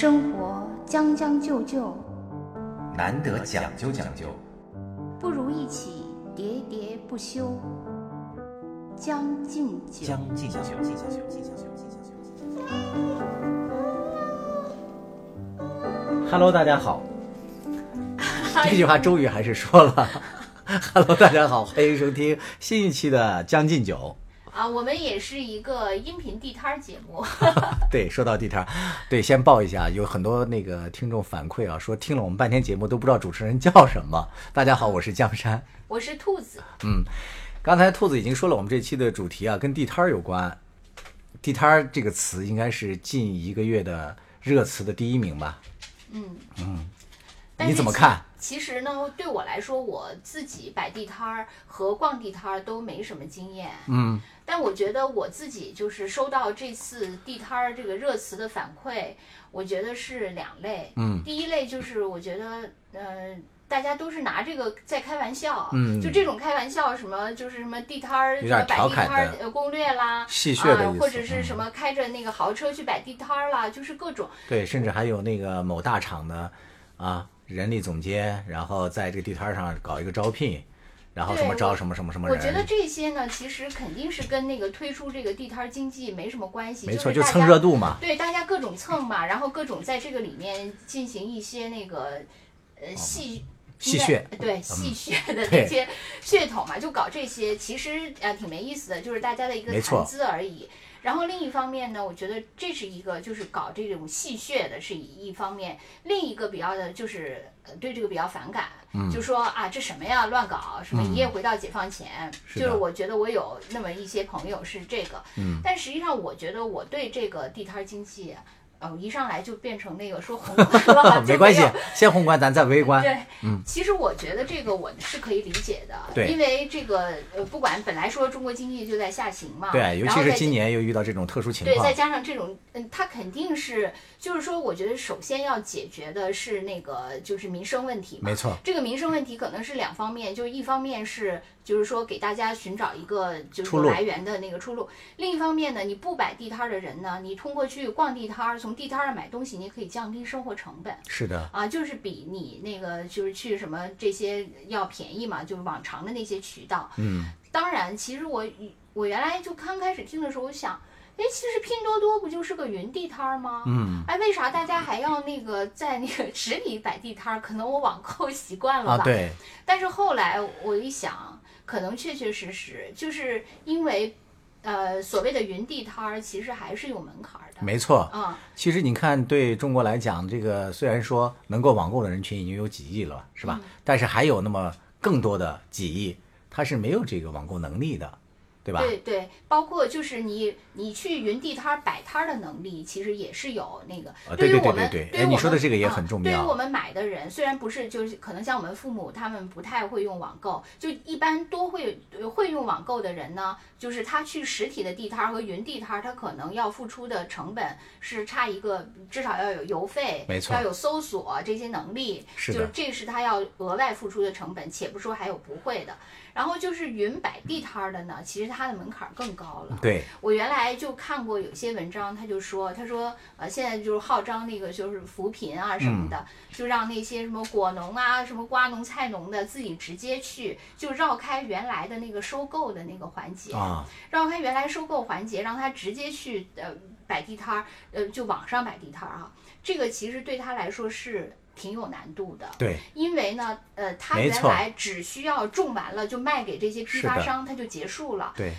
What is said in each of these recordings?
生活将将就就，难得讲究讲究，不如一起喋喋不休。将进酒，将进酒。Hello，大家好。这句话终于还是说了。Hello，大家好，欢迎收听新一期的《将进酒啊，我们也是一个音频地摊儿节目。》。对，说到地摊儿，对，先报一下，有很多那个听众反馈啊，说听了我们半天节目都不知道主持人叫什么。大家好，我是江山。我是兔子，嗯，刚才兔子已经说了，我们这期的主题啊，跟地摊儿有关。地摊儿这个词应该是近一个月的热词的第一名吧？嗯嗯你怎么看？其实呢，对我来说，我自己摆地摊儿和逛地摊儿都没什么经验。嗯，但我觉得我自己就是收到这次地摊儿这个热词的反馈，我觉得是两类。嗯，第一类就是我觉得，呃。大家都是拿这个在开玩笑，嗯就这种开玩笑，什么就是什么地摊儿，有点什么摆调侃地摊儿的呃攻略啦，戏谑的意思啊，或者是嗯什么开着那个豪车去摆地摊儿啦，就是各种。对，甚至还有那个某大厂的啊人力总监，然后在这个地摊上搞一个招聘，然后什么招什么什么什么人，我觉得这些呢，其实肯定是跟那个推出这个地摊经济没什么关系，没错，就蹭热度嘛。对，大家各种蹭嘛，然后各种在这个里面进行一些那个呃戏。哦戏谑嗯对戏谑的那些噱头嘛，就搞这些，其实呃挺没意思的，就是大家的一个谈资而已。然后另一方面呢，我觉得这是一个就是搞这种戏谑的是一方面，另一个比较的就是呃对这个比较反感，嗯。就说啊这什么呀乱搞，什么一夜回到解放前，是。就是我觉得我有那么一些朋友是这个，嗯，但实际上我觉得我对这个地摊儿经济。呃，一上来就变成那个说宏观 没关系，先宏观，咱再微观。对，嗯其实我觉得这个我是可以理解的，对因为这个呃，不管本来说中国经济就在下行嘛，对，尤其是今年又遇到这种特殊情况对，再，加上这种，嗯，它肯定是，就是说，我觉得首先要解决的是那个就是民生问题嘛。没错，这个民生问题可能是两方面，就是一方面是就是说给大家寻找一个就是来源的那个出路，另一方面呢，你不摆地摊儿的人呢，你通过去逛地摊儿，从地摊儿上买东西，你可以降低生活成本。是的，啊，就是比你那个就是去什么这些要便宜嘛，就是往常的那些渠道。嗯，当然，其实我我原来就刚开始听的时候，我想，哎，其实拼多多不就是个云地摊儿吗？嗯哎，为啥大家还要那个在那个实体摆地摊儿？可能我网购习惯了吧。啊，对，但是后来我一想，可能确确实实就是因为，呃，所谓的云地摊儿其实还是有门槛儿的。没错。嗯、其实你看，对中国来讲，这个虽然说能够网购的人群已经有几亿了，是吧？嗯但是还有那么更多的几亿，他是没有这个网购能力的，对吧？对对，包括就是你你去云地摊儿摆摊儿的能力，其实也是有那个。啊对对对于我们，对你对于我们说的这个也啊很重要对于我们买的人，虽然不是就是可能像我们父母他们不太会用网购，就一般多会呃会用网购的人呢，就是他去实体的地摊儿和云地摊儿，他可能要付出的成本是差一个，至少要有邮费，没错要有搜索这些能力，是就是这是他要额外付出的成本，且不说还有不会的。然后就是云摆地摊儿的呢，其实它的门槛儿更高了。对，我原来就看过有些文章，他就说，他说，呃，现在就是号召那个就是扶贫啊什么的，就让那些什么果农啊、什么瓜农、菜农的自己直接去，就绕开原来的那个收购的那个环节，啊，绕开原来收购环节，让他直接去呃摆地摊儿，呃，就网上摆地摊儿啊，这个其实对他来说是挺有难度的。对，因为呢，呃，他原来只需要种完了就卖给这些批发商，他就结束了。对，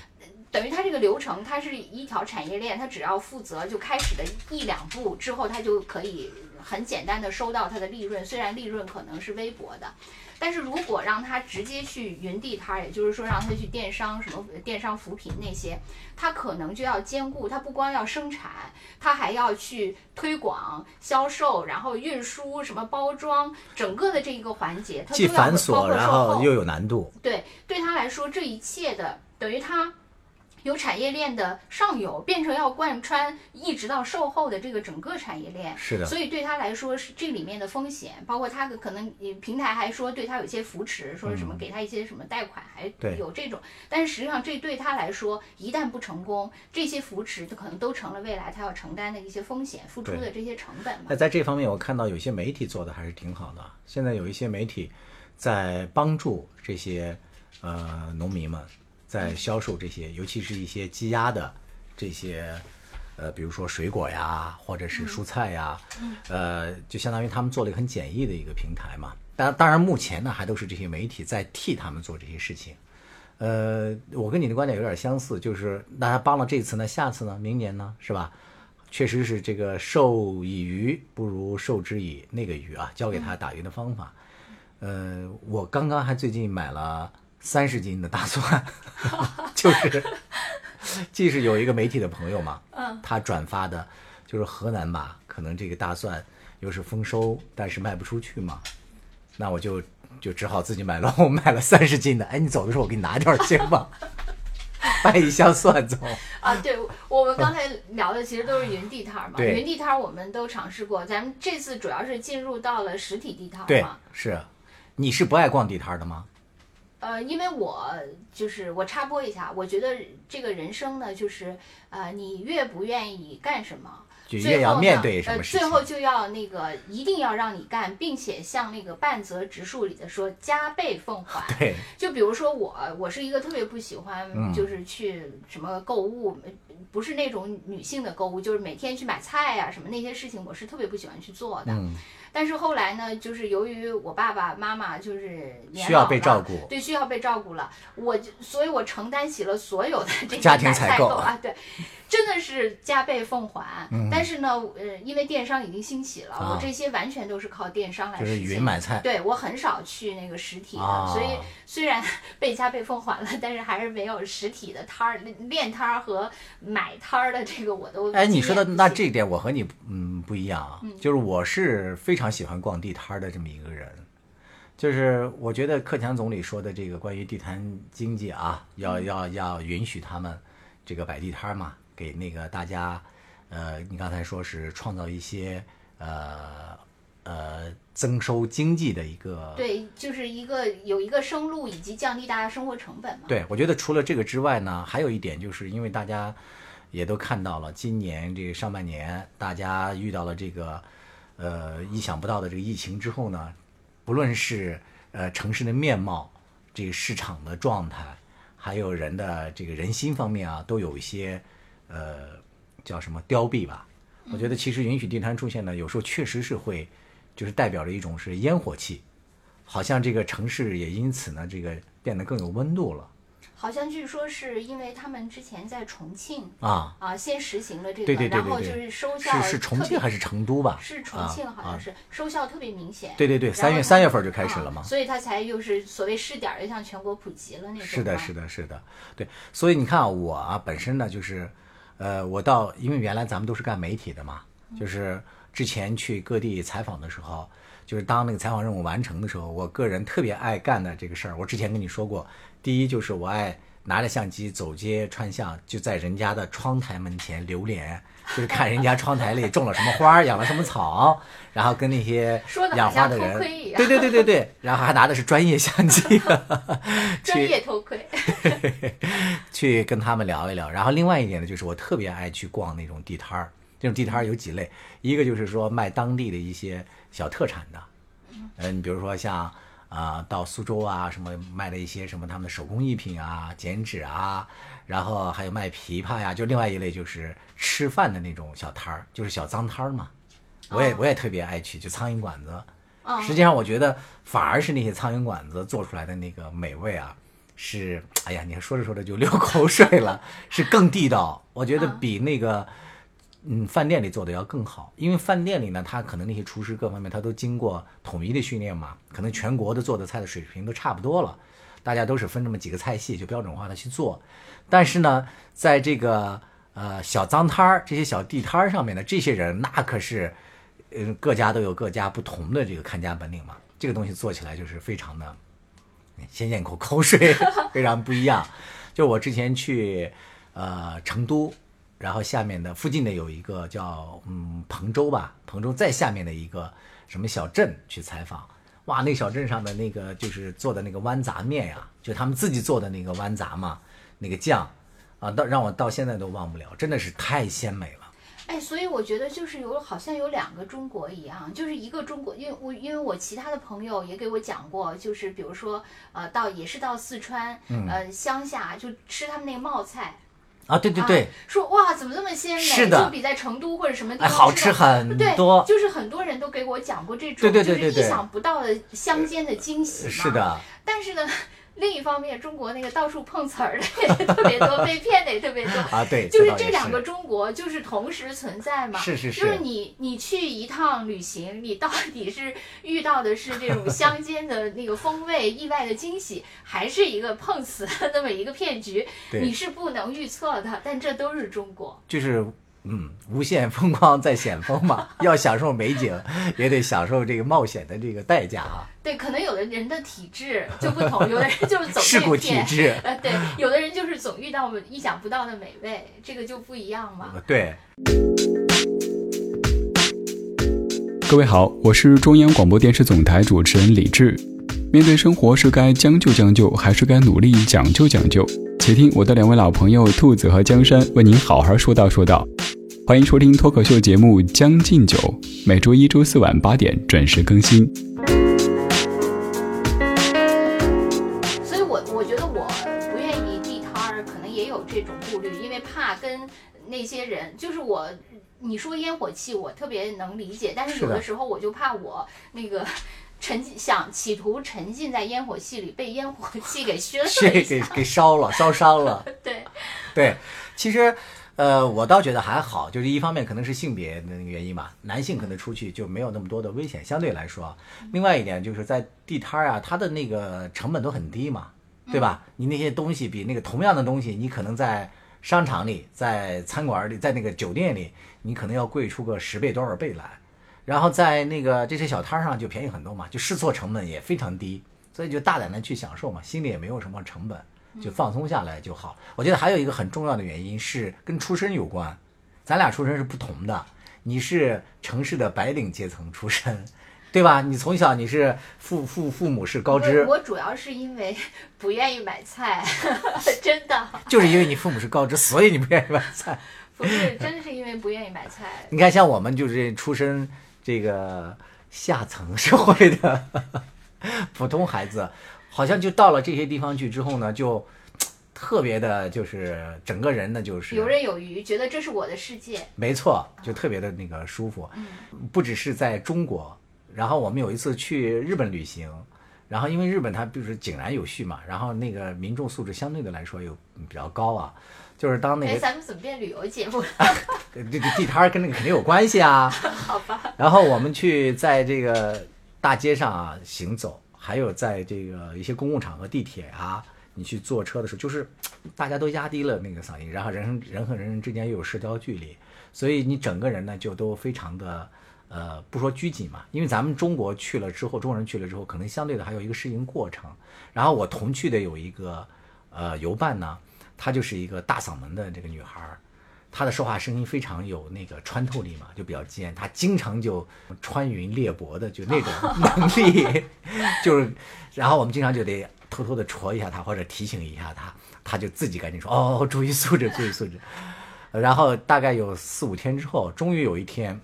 等于它这个流程，它是一条产业链，它只要负责就开始的一两步之后，它就可以很简单的收到它的利润，虽然利润可能是微薄的。但是如果让他直接去云地摊儿，也就是说让他去电商什么电商扶贫那些，他可能就要兼顾，他不光要生产，他还要去推广、销售，然后运输、什么包装，整个的这一个环节，它都既繁琐，然后又有难度。对，对他来说，这一切的等于他由产业链的上游变成要贯穿一直到售后的这个整个产业链。是的，所以对他来说是这里面的风险，包括他可能呃平台还说对他有一些扶持，说什么给他一些什么贷款，还有这种。但是实际上这对他来说，一旦不成功，这些扶持就可能都成了未来他要承担的一些风险，付出的这些成本嘛那。在这方面，我看到有些媒体做的还是挺好的。现在有一些媒体在帮助这些呃农民们在销售这些，尤其是一些积压的这些呃，比如说水果呀，或者是蔬菜呀，呃，就相当于他们做了一个很简易的一个平台嘛。当当然，目前呢还都是这些媒体在替他们做这些事情。呃，我跟你的观点有点相似，就是大家帮了这次呢，下次呢，明年呢，是吧？确实是这个授以鱼不如授之以那个鱼啊，教给他打鱼的方法。呃，我刚刚还最近买了三十斤的大蒜，就是既是有一个媒体的朋友嘛，嗯，他转发的，就是河南吧，可能这个大蒜又是丰收，但是卖不出去嘛，那我就就只好自己买了，我买了三十斤的。哎，你走的时候我给你拿点儿行吗？带一箱蒜走。啊，对，我们刚才聊的其实都是云地摊儿嘛，云地摊儿我们都尝试过，咱们这次主要是进入到了实体地摊嘛对嘛。，是。你是不爱逛地摊的吗？呃，因为我就是我插播一下，我觉得这个人生呢，就是呃，你越不愿意干什么，就最后呢越要面对什呃，么事情。最后就要那个一定要让你干，并且像那个半泽直树里的说加倍奉还。对，就比如说我，我是一个特别不喜欢嗯就是去什么购物，不是那种女性的购物，就是每天去买菜呀、什么那些事情，我是特别不喜欢去做的。嗯，但是后来呢，就是由于我爸爸妈妈就是年需要被照顾对，需要被照顾了，我就所以，我承担起了所有的这个家庭采购啊，对，真的是加倍奉还。嗯但是呢，呃，因为电商已经兴起了，啊我这些完全都是靠电商来就是。云买菜。对我很少去那个实体的，啊所以虽然被加倍奉还了，但是还是没有实体的摊儿、练摊儿和买摊儿的这个我都哎，你说的那这一点我和你嗯不一样啊，就是我是非常喜欢逛地摊儿的这么一个人，就是我觉得克强总理说的这个关于地摊经济啊，要要要允许他们这个摆地摊儿嘛，给那个大家，呃，你刚才说是创造一些呃呃增收经济的一个对，就是一个有一个生路以及降低大家生活成本嘛。对，我觉得除了这个之外呢，还有一点就是因为大家也都看到了，今年这个上半年大家遇到了这个呃意想不到的这个疫情之后呢，不论是呃城市的面貌、这个市场的状态，还有人的这个人心方面啊，都有一些呃叫什么凋敝吧。我觉得其实允许地摊出现呢，有时候确实是会，就是代表着一种是烟火气，好像这个城市也因此呢，这个变得更有温度了好像据说是因为他们之前在重庆啊。啊，先实行了这个，对对对然后就是收效是是重庆还是成都吧？是重庆，好像是、收效特别明显。对对对，三月三月份就开始了嘛。啊所以他才又是所谓试点儿，又向全国普及了那种。是的，是。的，是的，对。所以你看啊我啊，本身呢就是，呃，我到因为原来咱们都是干媒体的嘛，就是之前去各地采访的时候，就是当那个采访任务完成的时候，我个人特别爱干的这个事儿，我之前跟你说过，第一就是我爱拿着相机走街串巷，就在人家的窗台门前流连，就是看人家窗台里种了什么花，养了什么草，然后跟那些养花的人，对对对对对，然后还拿的是专业相机，专业头盔，去跟他们聊一聊。然后另外一点呢，就是我特别爱去逛那种地摊儿。这种地摊儿有几类，一个就是说卖当地的一些小特产的，嗯，你比如说像啊、到苏州啊什么卖的一些什么他们的手工艺品啊、剪纸啊，然后还有卖琵琶呀，就另外一类就是吃饭的那种小摊儿，就是小脏摊儿嘛。我也哦我也特别爱去，就苍蝇馆子。嗯实际上，我觉得反而是那些苍蝇馆子做出来的那个美味啊，是哎呀，你看说着说着就流口水了，是更地道。我觉得比那个嗯饭店里做的要更好，因为饭店里呢，他可能那些厨师各方面他都经过统一的训练嘛，可能全国的做的菜的水平都差不多了，大家都是分这么几个菜系就标准化的去做。但是呢，在这个呃小脏摊儿这些小地摊儿上面的这些人，那可是。嗯，各家都有各家不同的这个看家本领嘛，这个东西做起来就是非常的，先咽口口水，非常不一样。就我之前去，呃成都，然后下面的附近的有一个叫嗯彭州吧，彭州再下面的一个什么小镇去采访。哇，那小镇上的那个就是做的那个豌杂面呀，就他们自己做的那个豌杂嘛，那个酱啊，到让我到现在都忘不了，真的是太鲜美了。哎，所以我觉得就是有好像有两个中国一样，就是一个中国，因为我因为我其他的朋友也给我讲过，就是比如说呃到也是到四川，呃乡下就吃他们那个冒菜。啊，对对对，说哇，怎么这么鲜美？是的就比在成都或者什么地方哎好吃很多对多就是很多人都给我讲过这种，对对对对对就是意想不到的乡间的惊喜嘛。是。的，但是呢，另一方面，中国那个到处碰瓷儿的也特别多，被 骗的也特别多。啊，对，就是这两个中国就是同时存在嘛，是是是就是你你去一趟旅行，你到底是遇到的是这种乡间的那个风味、意外的惊喜，还是一个碰瓷的那么一个骗局，对你是不能预测的。但这都是中国，就是嗯，无限风光在险峰嘛，要享受美景，也得享受这个冒险的这个代价啊。对，可能有的人的体质就不同，有的人就是总 事故体。质，呃，对，有的人就是总遇到意想不到的美味，这个就不一样嘛。对，各位好，我是中央广播电视总台主持人李志。面对生活，是该将就将就，还是该努力讲究讲究？且听我的两位老朋友兔子和江山为您好好说道说道。欢迎收听脱口秀节目《将进酒》，每周一、周四晚八点准时更新。所以我我觉得我不愿意地摊儿，可能也有这种顾虑，因为怕跟那些人，就是我。你说烟火气，我特别能理解，但是有的时候我就怕我那个沉浸，想企图沉浸在烟火气里，被烟火气给熏 是了给。给烧了，烧伤了。对，对，其实，呃，我倒觉得还好，就是一方面可能是性别的那个原因吧，男性可能出去就没有那么多的危险，相对来说。另外一点就是在地摊儿啊，它的那个成本都很低嘛，对吧？你那些东西比那个同样的东西，你可能在商场里、在餐馆里、在那个酒店里，你可能要贵出个十倍多少倍来。然后在那个这些小摊儿上就便宜很多嘛，就试错成本也非常低，所以就大胆的去享受嘛，心里也没有什么成本，就放松下来就好。我觉得还有一个很重要的原因是跟出身有关，咱俩出身是不同的，你是城市的白领阶层出身，对吧？你从小你是父父父母是高知我，主要是因为不愿意买菜，真的就是因为你父母是高知，所以你不愿意买菜。不是，真的是因为不愿意买菜。你看，像我们就是出身这个下层社会的 普通孩子，好像就到了这些地方去之后呢，就 特别的，就是整个人呢，就是游刃有余，觉得这是我的世界。没错，就特别的那个舒服。不只是在中国，然后我们有一次去日本旅行，然后因为日本它就是井然有序嘛，然后那个民众素质相对的来说又比较高啊。就是当那个哎，个咱们怎么变旅游节目了？这个地摊儿跟那个肯定有关系啊。好吧，然后我们去在这个大街上啊行走，还有在这个一些公共场合、地铁啊，你去坐车的时候，就是大家都压低了那个嗓音，然后人人和人之间又有社交距离，所以你整个人呢就都非常的呃，不说拘谨嘛，因为咱们中国去了之后，中国人去了之后，可能相对的还有一个适应过程。然后我同去的有一个呃游伴呢，她就是一个大嗓门的这个女孩。她的说话声音非常有那个穿透力嘛，就比较尖。他经常就穿云裂帛的，就那种 能力，就是，然后我们经常就得偷偷的戳一下他，或者提醒一下他，他就自己赶紧说哦，注意素质，注意素质。然后大概有四五天之后，终于有一天，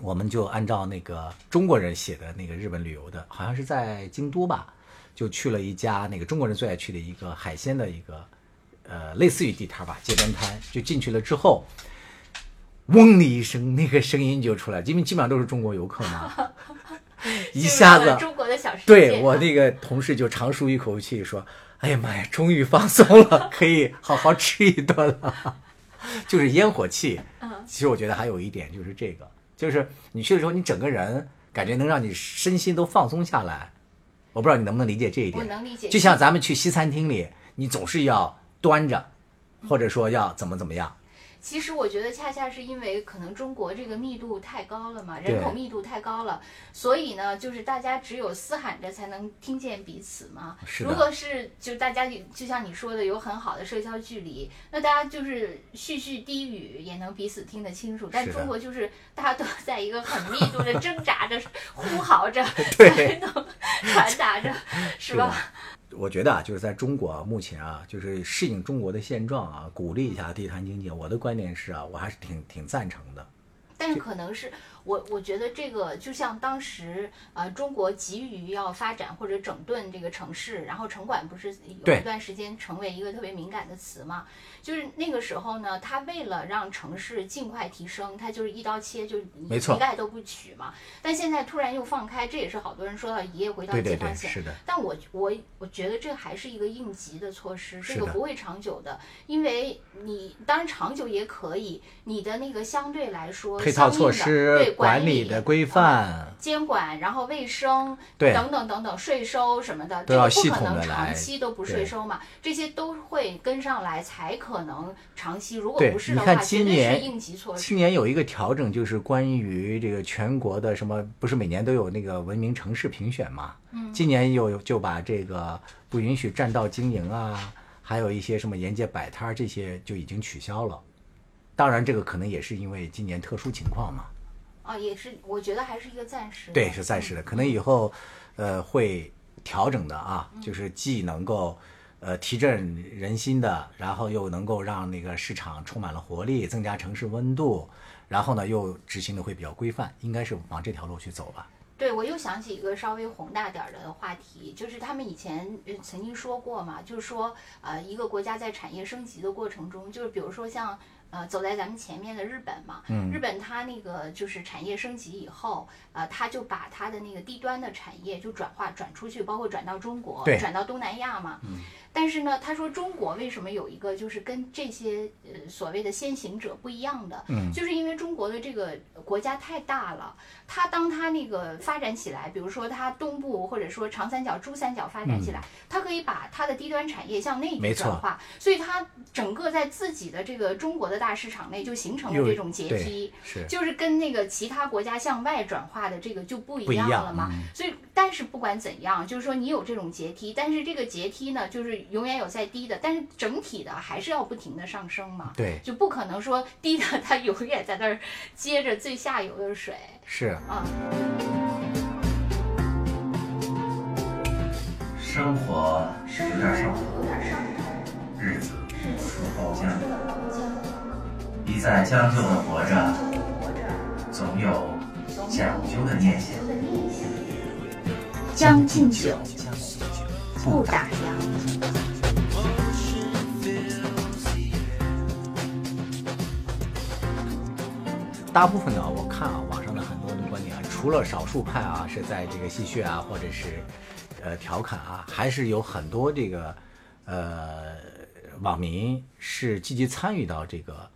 我们就按照那个中国人写的那个日本旅游的，好像是在京都吧，就去了一家那个中国人最爱去的一个海鲜的一个，呃，类似于地摊吧，街边摊。就进去了之后，嗡的一声，那个声音就出来，因为基本上都是中国游客嘛，一下子中国的小世界。对我那个同事就长舒一口气说：“哎呀妈呀，终于放松了，可以好好吃一顿了。”就是烟火气。嗯其实我觉得还有一点就是这个，就是你去的时候，你整个人感觉能让你身心都放松下来。我不知道你能不能理解这一点。我能理解就像咱们去西餐厅里，你总是要端着，或者说要怎么怎么样。其实我觉得恰恰是因为可能中国这个密度太高了嘛，人口密度太高了，所以呢，就是大家只有嘶喊着才能听见彼此嘛。是如果是就大家就像你说的有很好的社交距离，那大家就是絮絮低语也能彼此听得清楚。但中国就是大家都在一个很密度的挣扎着、呼嚎着，对 才能传达着，是吧？我觉得啊，就是在中国啊，目前啊，就是适应中国的现状啊，鼓励一下地摊经济。我的观点是啊，我还是挺挺赞成的。但是可能是我，我觉得这个就像当时呃，中国急于要发展或者整顿这个城市，然后城管不是有一段时间成为一个特别敏感的词嘛？就是那个时候呢，他为了让城市尽快提升，他就是一刀切，就一概都不取嘛。但现在突然又放开，这也是好多人说到一夜回到解放前。是的，但我我我觉得这还是一个应急的措施，这个不会长久的，因为你当然长久也可以，你的那个相对来说配套相应的措施对、管理理的规范，监管，然后卫生对等等等等，税收什么的，都要系这个不可能统的来长期都不税收嘛，这些都会跟上来，才可能长期。如果不是的你看话，今年应急措施。今年有一个调整，就是关于这个全国的什么，不是每年都有那个文明城市评选嘛？嗯，今年又就把这个不允许占道经营啊，还有一些什么沿街摆摊儿这些就已经取消了。当然，这个可能也是因为今年特殊情况嘛。啊，也是，我觉得还是一个暂时的。对，是暂时的，可能以后，呃，会调整的啊，就是既能够，呃，提振人心的，然后又能够让那个市场充满了活力，增加城市温度，然后呢，又执行的会比较规范，应该是往这条路去走吧。对，我又想起一个稍微宏大点儿的话题，就是他们以前呃曾经说过嘛，就是说呃一个国家在产业升级的过程中，就是比如说像呃走在咱们前面的日本嘛，嗯日本它那个就是产业升级以后，呃它就把它的那个低端的产业就转化转出去，包括转到中国，转到东南亚嘛。但是呢，他说中国为什么有一个就是跟这些呃所谓的先行者不一样的，嗯就是因为中国的这个国家太大了，它当它那个发展起来，比如说它东部或者说长三角、珠三角发展起来，它可以把它的低端产业向内地转化，所以它整个在自己的这个中国的大市场内就形成了这种阶梯。是就是跟那个其他国家向外转化的这个就不一样样了嘛。嗯所以，但是不管怎样，就是说你有这种阶梯，但是这个阶梯呢，就是永远有在低的，但是整体的还是要不停的上升嘛。对，就不可能说低的它永远在那儿接着最下游的水是啊。生活有点上头，日子说包浆，一再将就的活着，总有讲究的念想。将进酒，不打烊。大部分呢，我看啊，网上的很多的观点啊，除了少数派啊是在这个戏谑啊，或者是呃调侃啊，还是有很多这个呃网民是积极参与到这个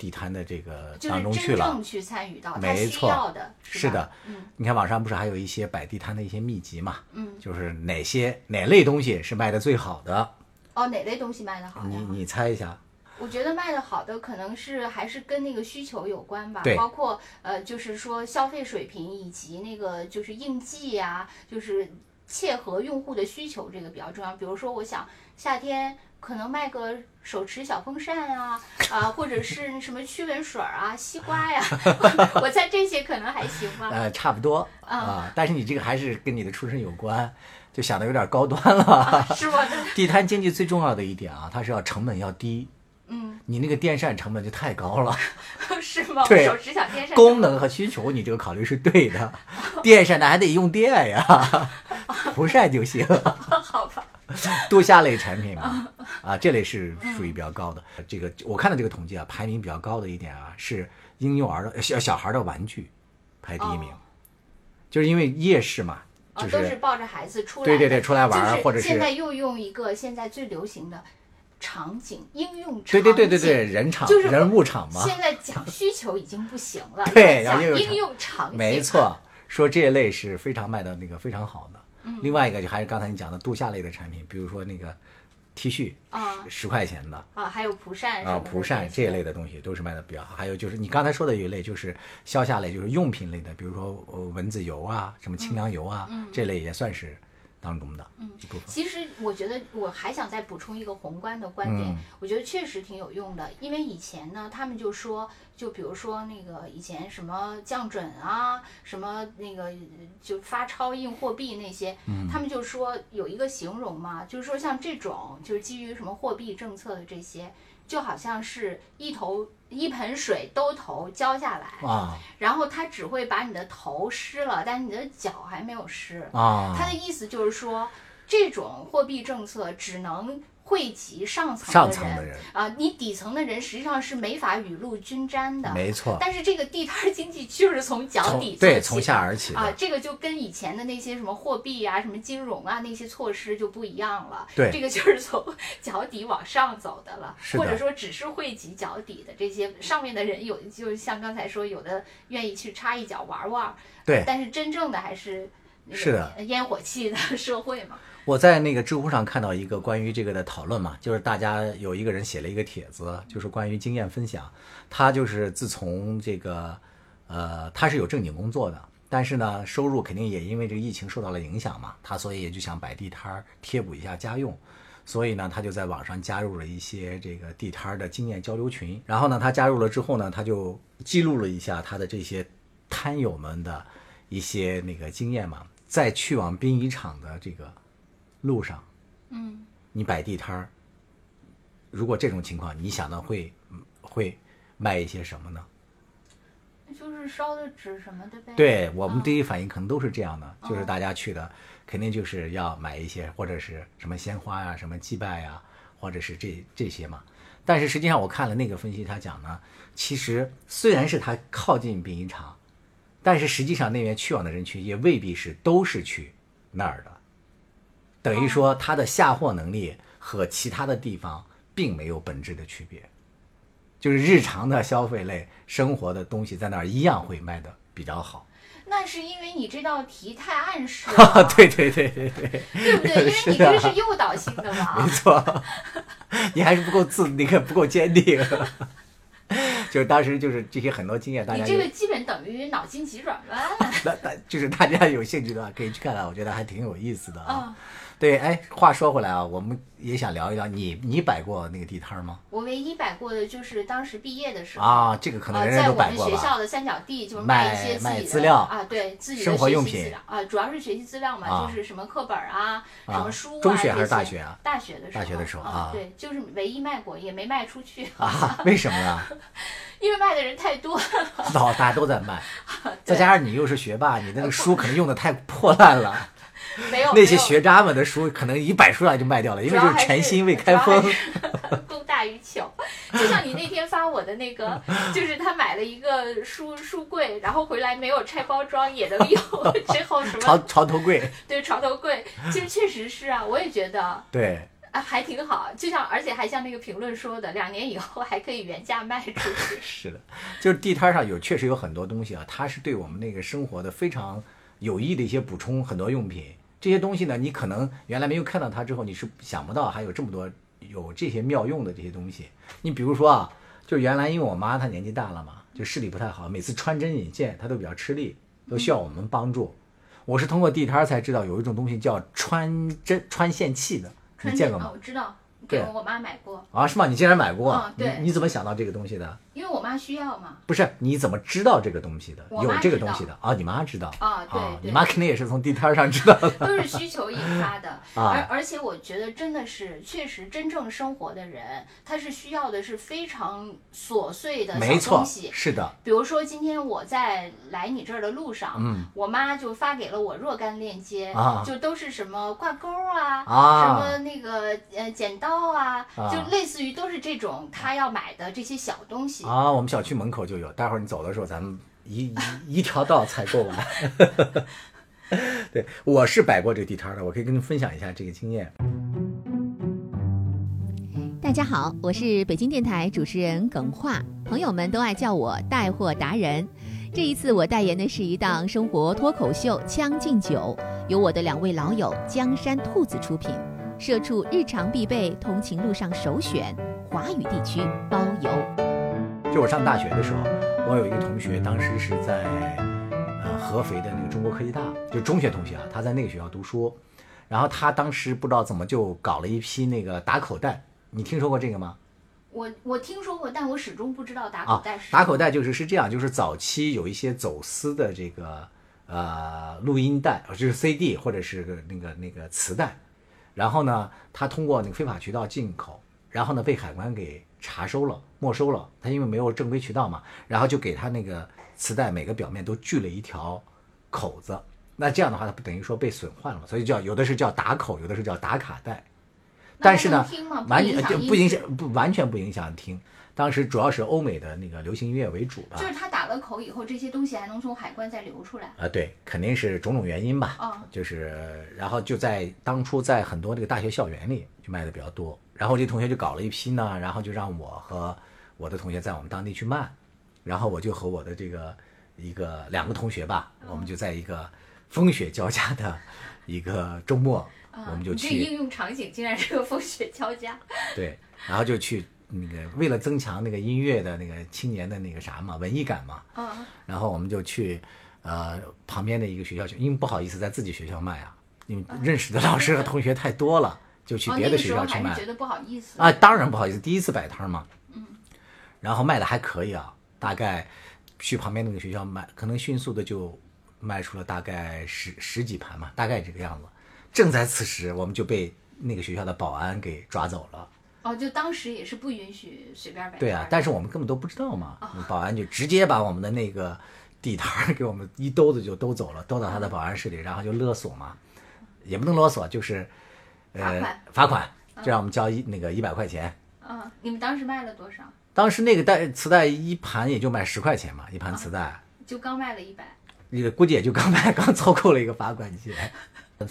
地摊的这个就是当中去了真正。去参与到他需没错要的，是的，嗯你看网上不是还有一些摆地摊的一些秘籍嘛？嗯，就是哪些哪类东西是卖的最好的？哦，哪类东西卖的好你？你猜一下？我觉得卖的好的可能是还是跟那个需求有关吧，对包括呃，就是说消费水平以及那个就是应季呀、就是切合用户的需求，这个比较重要。比如说，我想夏天可能卖个手持小风扇啊，啊、或者是什么驱蚊水儿啊、西瓜呀，我猜这些可能还行吧。呃，差不多啊啊，但是你这个还是跟你的出身有关，就想的有点高端了。是我的，地摊经济最重要的一点啊，它是要成本要低，嗯，你那个电扇成本就太高了。是吗？对手持小电扇功能和需求你这个考虑是对的，电扇呢还得用电呀，不晒就行。好吧？度夏类产品嘛，啊，这类是属于比较高的。这个我看到这个统计啊，排名比较高的一点啊，是婴幼儿的小小孩的玩具排第一名，哦就是因为夜市嘛，啊，就是都是抱着孩子出来的，对对对出来玩或者是现在又用一个现在最流行的场景应用场对景，对对对对，人场就是人物场嘛，现在讲需求已经不行了，对要讲应用场用场景，没错，说这一类是非常卖的那个非常好的。嗯。另外一个就还是刚才你讲的度夏类的产品，比如说那个 T 恤，啊。十块钱的啊，还有蒲扇啊，蒲扇这一类的的东西都是卖的比较好。还有就是你刚才说的有一类就是消夏类，就是用品类的，比如说呃蚊子油啊，什么清凉油啊，这类也算是当中的一部分。其实我觉得我还想再补充一个宏观的观点，嗯我觉得确实挺有用的。因为以前呢，他们就说，就比如说那个以前什么降准啊，什么那个就发钞印货币那些，嗯他们就说有一个形容嘛，就是说像这种就是基于什么货币政策的这些，就好像是一头一盆水兜头浇下来，啊。然后它只会把你的头湿了，但你的脚还没有湿。啊，他的意思就是说，这种货币政策只能惠及上层上的人层的人啊，你底层的人实际上是没法雨露均沾的。没错，但是这个地摊儿经济就是从脚底对从下而起的啊，这个就跟以前的那些什么货币啊、什么金融啊那些措施就不一样了。对这个就是从 脚底往上走的了，是的或者说只是惠及脚底的这些上面的人有，就像刚才说，有的愿意去插一脚玩玩，对但是真正的还是那个是的烟火气的社会嘛。我在那个知乎上看到一个关于这个的讨论嘛，就是大家有一个人写了一个帖子，就是关于经验分享。他就是自从这个，呃，他是有正经工作的，但是呢，收入肯定也因为这个疫情受到了影响嘛，他所以也就想摆地摊儿贴补一下家用。所以呢，他就在网上加入了一些这个地摊儿的经验交流群。然后呢，他加入了之后呢，他就记录了一下他的这些摊友们的一些那个经验嘛，在去往殡仪场的这个路上，嗯，你摆地摊儿，如果这种情况，你想到会嗯会卖一些什么呢？就是烧的纸什么的呗。对我们嗯第一反应可能都是这样的，就是大家去的肯定就是要买一些或者是什么鲜花呀、什么祭拜呀，或者是这这些嘛。但是实际上我看了那个分析，他讲呢，其实虽然是他靠近殡仪场，但是实际上那边去往的人群也未必是都是去那儿的，等于说它的下货能力和其他的地方并没有本质的区别。就是日常的消费类生活的东西在那儿一样会卖的比较好。那是因为你这道题太暗示了，对对对对对，对不对？因为是你这是诱导性的嘛 没。错，你还是不够自，那个不够坚定。就是当时就是这些很多经验，大家你这个基本等于脑筋急转弯那那就是大家有兴趣的话可以去看看，我觉得还挺有意思的啊。啊！对，哎，话说回来啊，我们也想聊一聊你你摆过那个地摊儿吗？我唯一摆过的就是当时毕业的时候啊，这个可能呃，人人在我们都摆过吧。学校的三角地，就是卖一些自己的卖资料啊，对自己的生活用品啊，主要是学习资料嘛，啊就是什么课本啊，什啊么书啊，中学还是大学啊？大学的时候，大学的时候啊啊，对，就是唯一卖过，也没卖出去，啊，为什么呀？因为卖的人太多。老大家都在卖，再加上你又是学霸，你那个书可能用的太破烂了。没有那些学渣们的书可能一摆出来就卖掉了，因为就是全新未开封 供大于求。就像你那天发我的那个，就是他买了一个书书柜，然后回来没有拆包装也能用，之后什床么床头柜，对床头柜，其实确实是啊，我也觉得。对，啊，还挺好，就像而且还像那个评论说的，两年以后还可以原价卖出去。是的，就是地摊上有确实有很多东西啊，它是对我们那个生活的非常有益的一些补充，很多用品。这些东西呢，你可能原来没有看到它之后，你是想不到还有这么多有这些妙用的这些东西。你比如说啊，就原来因为我妈她年纪大了嘛，就视力不太好，每次穿针引线她都比较吃力，都需要我们帮助。我是通过地摊儿才知道有一种东西叫穿针穿线器的，你见过吗？我知道，给对我妈买过，啊，是吗？你竟然买过？你你怎么想到这个东西的？因为我妈需要嘛。不是，你怎么知道这个东西的？我有这个东西的啊？你妈知道啊对对你妈肯定也是从地摊上知道的。都是需求引发的，啊而而且我觉得真的是，确实真正生活的人，他是需要的是非常琐碎的没错小东，西。是的，比如说今天我在来你这儿的路上，嗯我妈就发给了我若干链接，啊就都是什么挂钩啊，啊什么那个呃剪刀啊，啊就类似于都是这种她要买的这些小东西。啊，我们小区门口就有，待会儿你走的时候，咱们一一一条道采购完。对，我是摆过这个地摊的，我可以跟你分享一下这个经验。大家好，我是北京电台主持人耿化，朋友们都爱叫我带货达人。这一次我代言的是一档生活脱口秀《将进酒》，由我的两位老友江山兔子出品。社畜日常必备，通勤路上首选，华语地区包邮。就我上大学的时候，我有一个同学，当时是在呃合肥的那个中国科技大，就中学同学啊，他在那个学校读书，然后他当时不知道怎么就搞了一批那个打口袋，你听说过这个吗？我我听说过，但我始终不知道打啊口袋是，打口袋就是是这样，就是早期有一些走私的这个呃录音带，呃就是 CD 或者是个那个那个磁带，然后呢，他通过那个非法渠道进口，然后呢被海关给查收了、没收了。他因为没有正规渠道嘛，然后就给他那个磁带每个表面都锯了一条口子。那这样的话，它不等于说被损坏了嘛？所以叫有的是叫打口，有的是叫打卡带。但是呢完全就不影响不完全不影响听。当时主要是欧美的那个流行音乐为主吧。就是他打了口以后，这些东西还能从海关再流出来。啊，对，肯定是种种原因吧。哦就是然后就在当初在很多这个大学校园里就卖的比较多，然后这同学就搞了一批呢，然后就让我和我的同学在我们当地去卖，然后我就和我的这个一个两个同学吧，我们就在一个风雪交加的一个周末，我们就去你这去应用场景竟然是个风雪交加。对，然后就去那个为了增强那个音乐的那个青年的那个啥嘛，文艺感嘛，嗯，然后我们就去呃旁边的一个学校去，因为不好意思在自己学校卖啊，因为认识的老师和同学太多了，就去哦，别的学校去卖觉得不好意思啊。当然不好意思，第一次摆摊嘛，嗯，然后卖的还可以啊，大概去旁边那个学校卖，可能迅速的就卖出了大概十十几盘嘛，大概这个样子。正在此时，我们就被那个学校的保安给抓走了。哦，就当时也是不允许随便摆摊。对啊，但是我们根本都不知道嘛，保安就直接把我们的那个地摊儿给我们一兜子就兜走了，兜到他的保安室里，然后就勒索嘛，也不能勒索，就是呃罚款罚款，就让我们交一那个一百块钱。嗯，你们当时卖了多少？当时那个带磁带一盘也就卖十块钱嘛，一盘磁带，就刚卖了一百。那个估计也就刚卖刚 凑够了一个罚款钱。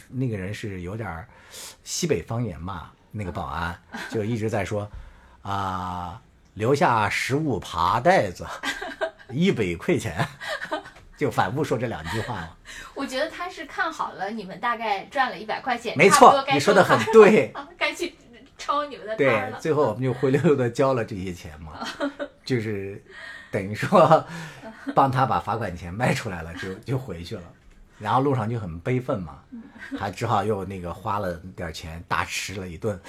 那个人是有点儿西北方言嘛，那个保安就一直在说啊、留下十五爬袋子，一百块钱，就反复说这两句话嘛。我觉得他是看好了你们大概赚了一百块钱，没错你说得收摊儿很对了，该去抄你们的摊对。最后我们就灰溜溜的交了这些钱嘛，就是等于说帮他把罚款钱卖出来了，就就回去了。然后路上就很悲愤嘛，还只好又那个花了点钱大吃了一顿，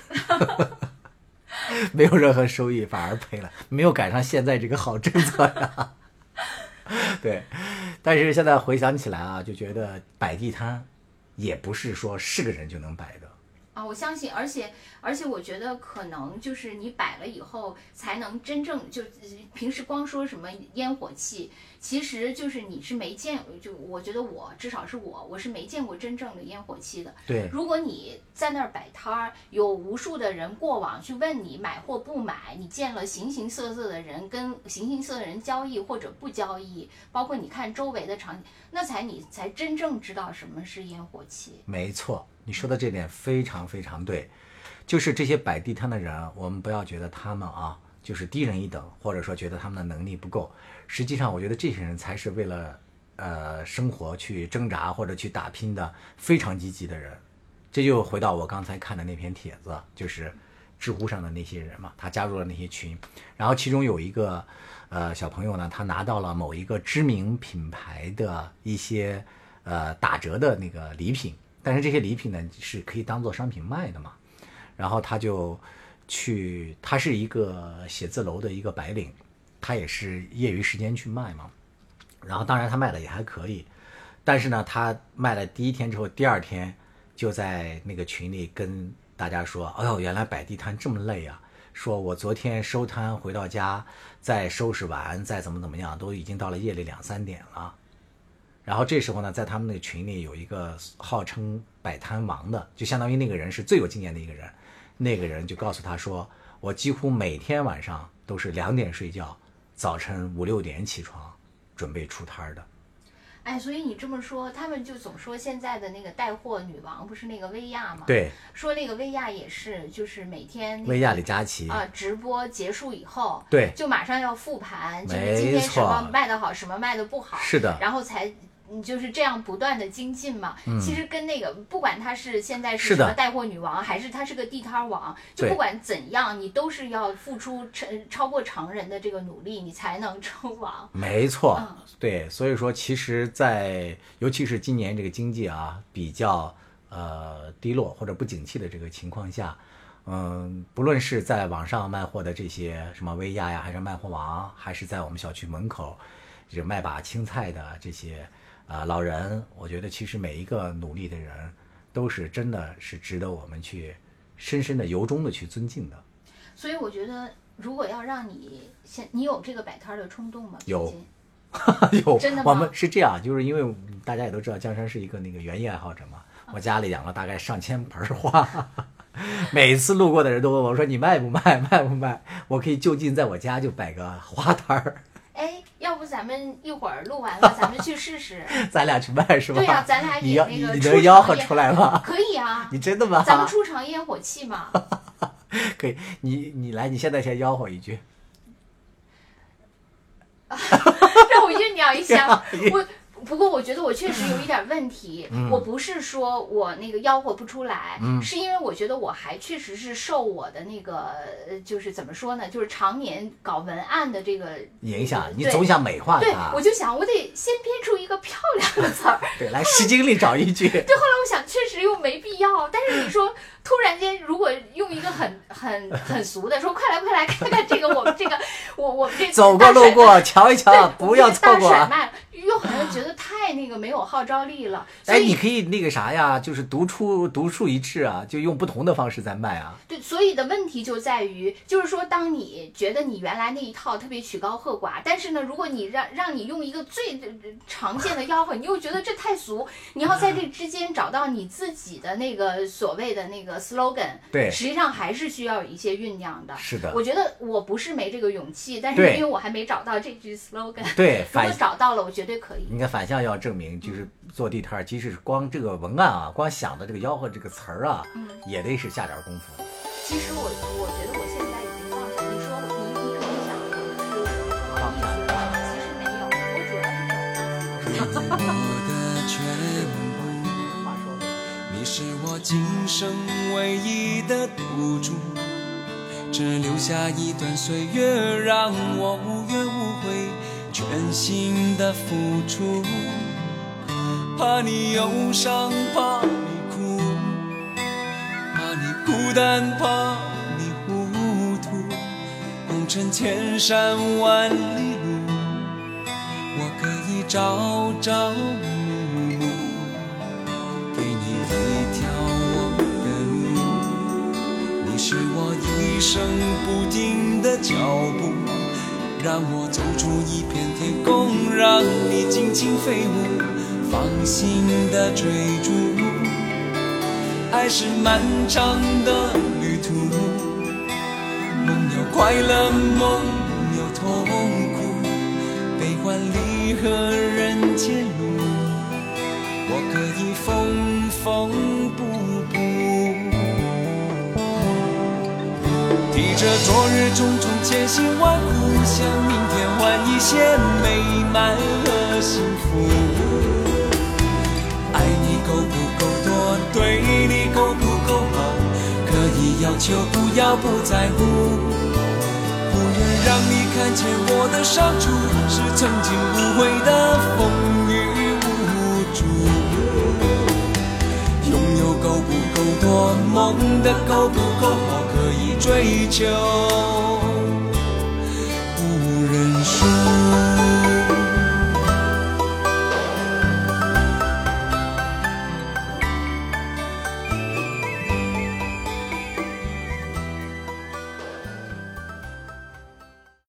没有任何收益，反而赔了，没有赶上现在这个好政策呀。对，但是现在回想起来啊，就觉得摆地摊也不是说是个人就能摆的。啊，我相信，而且而且，我觉得可能就是你摆了以后，才能真正就平时光说什么烟火气，其实就是你是没见，就我觉得我至少是我，我是没见过真正的烟火气的。对，如果你在那儿摆摊儿，有无数的人过往去问你买或不买，你见了形形色色的人，跟形形色色的人交易或者不交易，包括你看周围的场景，那才你才真正知道什么是烟火气。没错，你说的这点非常非常对，就是这些摆地摊的人，我们不要觉得他们啊就是低人一等，或者说觉得他们的能力不够。实际上，我觉得这些人才是为了呃生活去挣扎或者去打拼的非常积极的人。这就回到我刚才看的那篇帖子，就是知乎上的那些人嘛，他加入了那些群，然后其中有一个呃小朋友呢，他拿到了某一个知名品牌的一些呃打折的那个礼品，但是这些礼品呢是可以当做商品卖的嘛，然后他就去，他是一个写字楼的一个白领，他也是业余时间去卖嘛，然后当然他卖的也还可以，但是呢，他卖了第一天之后，第二天就在那个群里跟大家说：“哎呦，原来摆地摊这么累啊！说我昨天收摊回到家，再收拾完，再怎么怎么样，都已经到了夜里两三点了。”然后这时候呢，在他们那个群里有一个号称摆摊王的，就相当于那个人是最有经验的一个人，那个人就告诉他说：“我几乎每天晚上都是两点睡觉，早晨五六点起床，准备出摊的。”哎，所以你这么说，他们就总说现在的那个带货女王不是那个薇娅吗？，对，说那个薇娅也是，就是每天那个薇娅李佳琦，啊、直播结束以后，对就马上要复盘，就是今天什么卖的好，什么卖的不好，是的然后才嗯就是这样不断的精进嘛。其实跟那个不管她是现在嗯是什么带货女王，还是她是个地摊王，就不管怎样，你都是要付出超超过常人的这个努力，你才能称王。没错嗯，对，所以说其实在，尤其是今年这个经济啊比较呃低落或者不景气的这个情况下，嗯，不论是在网上卖货的这些什么薇娅呀，还是卖货王，还是在我们小区门口这卖把青菜的这些啊、呃老人，我觉得其实每一个努力的人都是真的是值得我们去深深的由衷的去尊敬的。所以我觉得，如果要让你现你有这个摆摊儿的冲动吗？有 有，真的吗我们是这样，就是因为大家也都知道，江山是一个那个园艺爱好者嘛，我家里养了大概上千盆儿花，每次路过的人都问我说：“你卖不卖？卖不卖？”我可以就近在我家就摆个花摊儿，哎，要不咱们一会儿录完了，咱们去试试。咱俩去卖是吧？对呀、咱俩你那个你你能吆喝出来吗？可以啊，你真的吗？咱们出场烟火气嘛。可以，你你来，你现在先吆喝一句。酝酿一下。我不过我觉得我确实有一点问题，嗯我不是说我那个吆喝不出来，是因为我觉得我还确实是受我的那个呃就是怎么说呢，就是常年搞文案的这个影响，你总想美化对它，我。就想我得先编出一个漂亮的词儿。对，来诗经里找一句。对，后来我想，确实又没必要。但是你说，突然间如果用一个很 很很俗的说，快来快来看看这个我们这个我我们这走过路过瞧一瞧，不要错过啊。大甩卖，又好像觉得太那个没有号召力了。所哎，你可以那个啥呀，就是独出独树一帜啊，就用不同的方式在卖啊。对，所以的问题就在于，就是说，当你觉得你原来那一套特别曲高和寡，但是呢，如果你让让你用一个最呃常见的吆喝，你又觉得这太俗，你要在这之间找到你自己的那个所谓的那个 slogan，对实际上还是需要有一些酝酿的。是的我觉得我不是没这个勇气，但是因为我还没找到这句 slogan，对，如果找到了，我绝对可以。应该反向要证明，就是做地摊儿，即使是光这个文案啊，光想的这个吆喝这个词儿啊，嗯也得是下点功夫。其实我我觉得我现在已经放下。你说你你可能想是不好意思，其实没有，我主要是找是我今生唯一的赌注，只留下一段岁月，让我无怨无悔，全心的付出。怕你忧伤，怕你哭，怕你孤单，怕你糊涂，红尘千山万里路。我可以朝朝生不停的脚步，让我走出一片天空，让你尽情飞舞，放心的追逐。爱是漫长的旅途，梦有快乐，梦有痛苦。悲欢离合人间路，我可以缝缝着昨日种种千辛万苦，向明天换一些美满和幸福。爱你够不够多，对你够不够好，可以要求，不要不在乎。不愿让你看见我的伤处，是曾经无悔的风雨无阻。拥有够不够多，梦的够不够好，以追求，